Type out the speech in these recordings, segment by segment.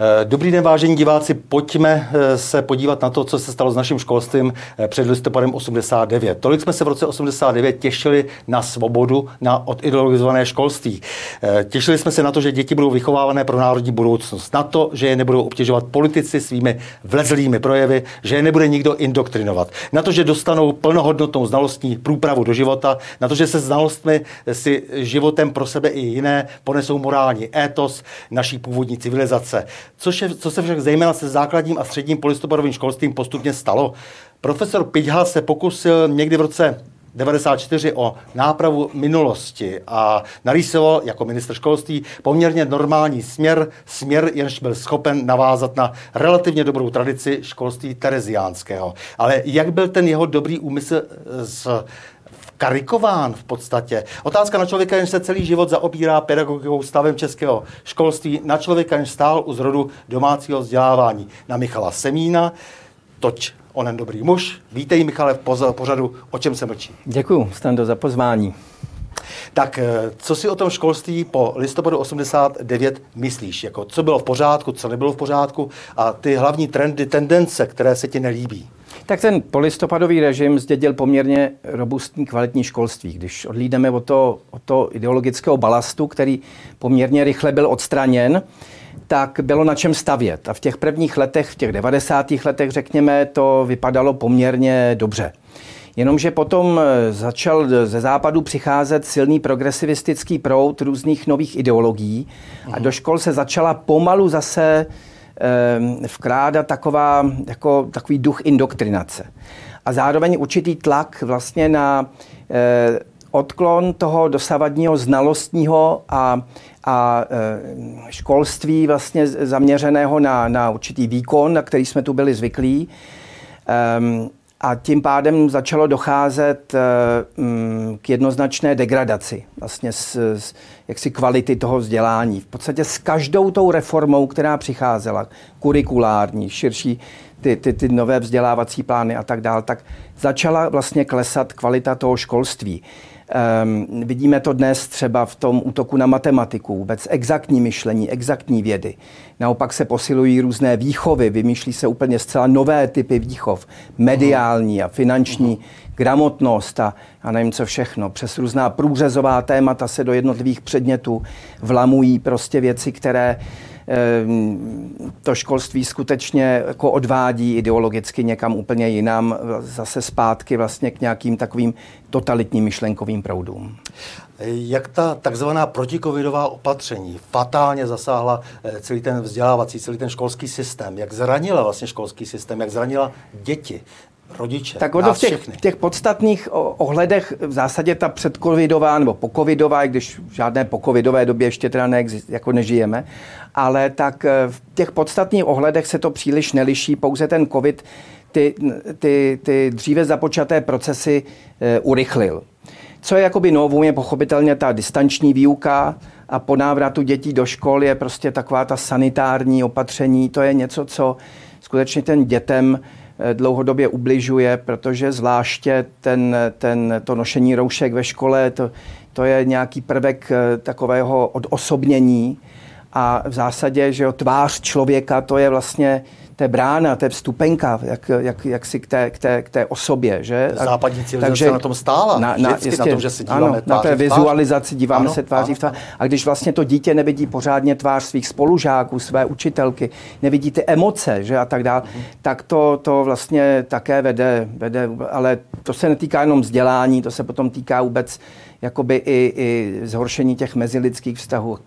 Eh, dobrý den, vážení diváci. Pojďme eh, se podívat na to, co se stalo s naším školstvím eh, před listopadem 89. Tolik jsme se v roce 89 těšili na svobodu, na odideologizované školství. Těšili jsme se na to, že děti budou vychovávané pro národní budoucnost, na to, že je nebudou obtěžovat politici svými vlezlými projevy, že je nebude nikdo indoktrinovat, na to, že dostanou plnohodnotnou znalostní průpravu do života, na to, že se znalostmi si životem pro sebe i jiné ponesou morální étos naší původní civilizace což je, co se však zejména se základním a středním polistopadovým školstvím postupně stalo. Profesor Piťhal se pokusil někdy v roce 94 o nápravu minulosti a narýsoval jako minister školství poměrně normální směr, směr, jenž byl schopen navázat na relativně dobrou tradici školství tereziánského. Ale jak byl ten jeho dobrý úmysl z karikován v podstatě. Otázka na člověka, jen se celý život zaobírá pedagogikou stavem českého školství, na člověka, jen stál u zrodu domácího vzdělávání. Na Michala Semína, toč onen dobrý muž. Vítej, Michale, v pořadu O čem se mlčí. Děkuji, Stando, za pozvání. Tak eh, co si o tom školství po listopadu 89 myslíš? Jako, co bylo v pořádku, co nebylo v pořádku a ty hlavní trendy, tendence, které se ti nelíbí? Tak ten polistopadový režim zdědil poměrně robustní kvalitní školství. Když odlídeme od toho, od toho ideologického balastu, který poměrně rychle byl odstraněn, tak bylo na čem stavět. A v těch prvních letech, v těch 90. letech, řekněme, to vypadalo poměrně dobře. Jenomže potom začal ze západu přicházet silný progresivistický proud různých nových ideologií a mhm. do škol se začala pomalu zase Ehm, vkládat taková, jako, takový duch indoktrinace. A zároveň určitý tlak vlastně na eh, odklon toho dosavadního znalostního a, a eh, školství vlastně zaměřeného na, na určitý výkon, na který jsme tu byli zvyklí. Um, a tím pádem začalo docházet um, k jednoznačné degradaci vlastně s, s, jaksi kvality toho vzdělání. V podstatě s každou tou reformou, která přicházela, kurikulární, širší ty, ty, ty nové vzdělávací plány a tak dále, tak začala vlastně klesat kvalita toho školství. Um, vidíme to dnes třeba v tom útoku na matematiku, vůbec exaktní myšlení, exaktní vědy. Naopak se posilují různé výchovy, vymýšlí se úplně zcela nové typy výchov, mediální a finanční gramotnost a, a nevím co všechno. Přes různá průřezová témata se do jednotlivých předmětů vlamují prostě věci, které to školství skutečně jako odvádí ideologicky někam úplně jinam, zase zpátky vlastně k nějakým takovým totalitním myšlenkovým proudům. Jak ta takzvaná protikovidová opatření fatálně zasáhla eh, celý ten vzdělávací, celý ten školský systém? Jak zranila vlastně školský systém? Jak zranila děti? Rodiče, tak ono v těch, v těch podstatných ohledech v zásadě ta předcovidová nebo pocovidová, i když v žádné pocovidové době ještě teda neexist, jako nežijeme, ale tak eh, v těch podstatných ohledech se to příliš neliší, pouze ten covid ty, ty, ty dříve započaté procesy e, urychlil. Co je jakoby novou, je pochopitelně ta distanční výuka a po návratu dětí do škol je prostě taková ta sanitární opatření. To je něco, co skutečně ten dětem dlouhodobě ubližuje, protože zvláště ten, ten, to nošení roušek ve škole, to, to je nějaký prvek eh, takového odosobnění. A v zásadě, že jo, tvář člověka, to je vlastně to je brána, to je vstupenka, jak, jak, jak si k té, k, té, k té osobě. Že? Západní civilizace Takže, na tom stála. Na, na, jistě, na tom, že se díváme ano, na té vizualizaci díváme ano, se tváří ano. v tvář. A když vlastně to dítě nevidí pořádně tvář svých spolužáků, své učitelky, nevidí ty emoce že? a tak dále, mhm. tak to, to vlastně také vede, vede, ale to se netýká jenom vzdělání, to se potom týká vůbec jakoby i, i zhoršení těch mezilidských vztahů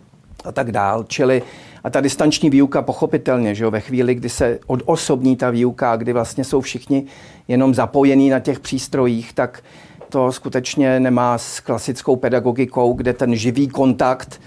a tak dál. Čili a ta distanční výuka pochopitelně, že jo, ve chvíli, kdy se odosobní ta výuka, kdy vlastně jsou všichni jenom zapojení na těch přístrojích, tak to skutečně nemá s klasickou pedagogikou, kde ten živý kontakt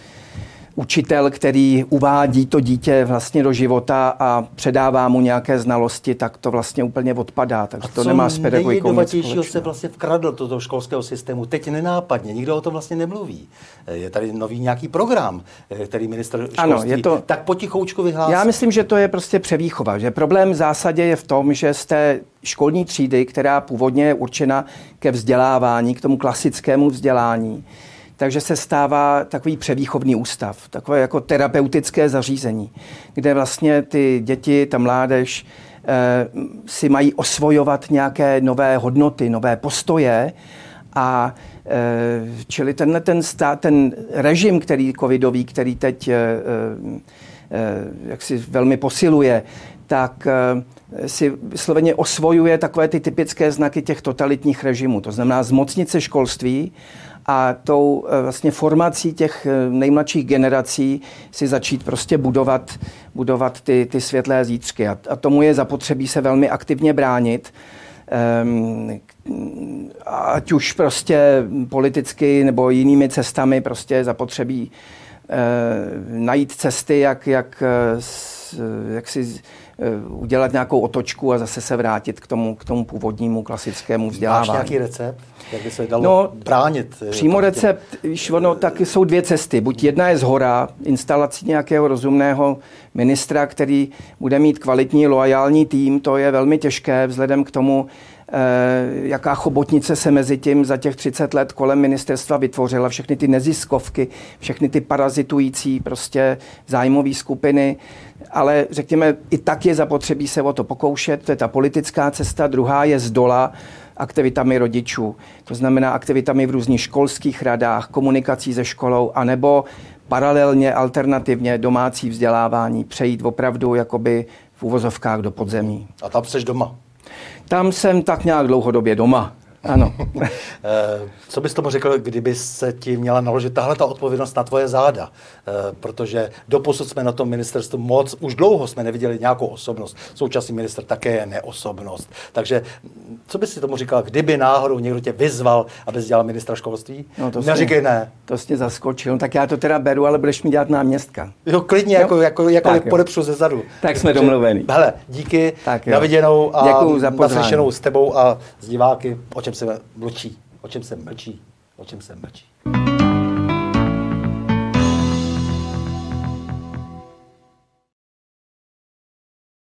učitel, který uvádí to dítě vlastně do života a předává mu nějaké znalosti, tak to vlastně úplně odpadá. Takže to nemá s pedagogikou nic se vlastně vkradl do toho školského systému. Teď nenápadně, nikdo o tom vlastně nemluví. Je tady nový nějaký program, eh, který minister školství ano, je to, tak potichoučku vyhlásí. Já myslím, že to je prostě převýchova. Že problém v zásadě je v tom, že z té školní třídy, která původně je určena ke vzdělávání, k tomu klasickému vzdělání, takže se stává takový převýchovný ústav, takové jako terapeutické zařízení, kde vlastně ty děti, ta mládež eh, si mají osvojovat nějaké nové hodnoty, nové postoje a eh, čili tenhle ten, stát, ten režim, který covidový, který teď eh, jak si velmi posiluje, tak si sloveně osvojuje takové ty typické znaky těch totalitních režimů. To znamená zmocnit školství a tou eh, vlastně formací těch eh, nejmladších generací si začít prostě budovat, budovat ty, ty světlé zítřky. A, a tomu je zapotřebí se velmi aktivně bránit. Um, ať už prostě politicky nebo jinými cestami prostě zapotřebí uh, najít cesty, jak, jak, jak si udělat nějakou otočku a zase se vrátit k tomu, k tomu původnímu klasickému vzdělávání. Máš nějaký recept? Jak by se dalo no, bránit? Eh, přímo recept, víš, ono, tak jsou dvě cesty. Buď jedna je z hora, instalací nějakého rozumného ministra, který bude mít kvalitní, loajální tým, to je velmi těžké vzhledem k tomu, eh, jaká chobotnice se mezi tím za těch 30 let kolem ministerstva vytvořila, všechny ty neziskovky, všechny ty parazitující prostě zájmové skupiny, ale řekněme, i tak je zapotřebí se o to pokoušet, to je ta politická cesta, druhá je z dola, aktivitami rodičů, to znamená aktivitami v různých školských radách, komunikací se školou, anebo paralelně, alternativně domácí vzdělávání, přejít opravdu jakoby v úvozovkách do podzemí. A tam jsi doma? Tam jsem tak nějak dlouhodobě doma. Ano. Eh, co bys tomu řekl, kdyby se ti měla naložit tahle ta odpovědnost na tvoje záda? Eh, protože doposud jsme na tom ministerstvu moc, už dlouho jsme neviděli nějakou osobnost. Současný minister také je neosobnost. Takže co bys si tomu říkal, kdyby náhodou někdo tě vyzval, aby dělal ministra školství? No to Neříkej ne. To jsi zaskočil. No, tak já to teda beru, ale budeš mi dělat náměstka. Jo, klidně, jako, jako, jako tak, podepřu ze zadu. Tak jsme domluveni. Hele, díky, tak na viděnou a naslyšenou s tebou a s diváky, o čem se mlčí, o čem se mlčí, o čem se mlčí.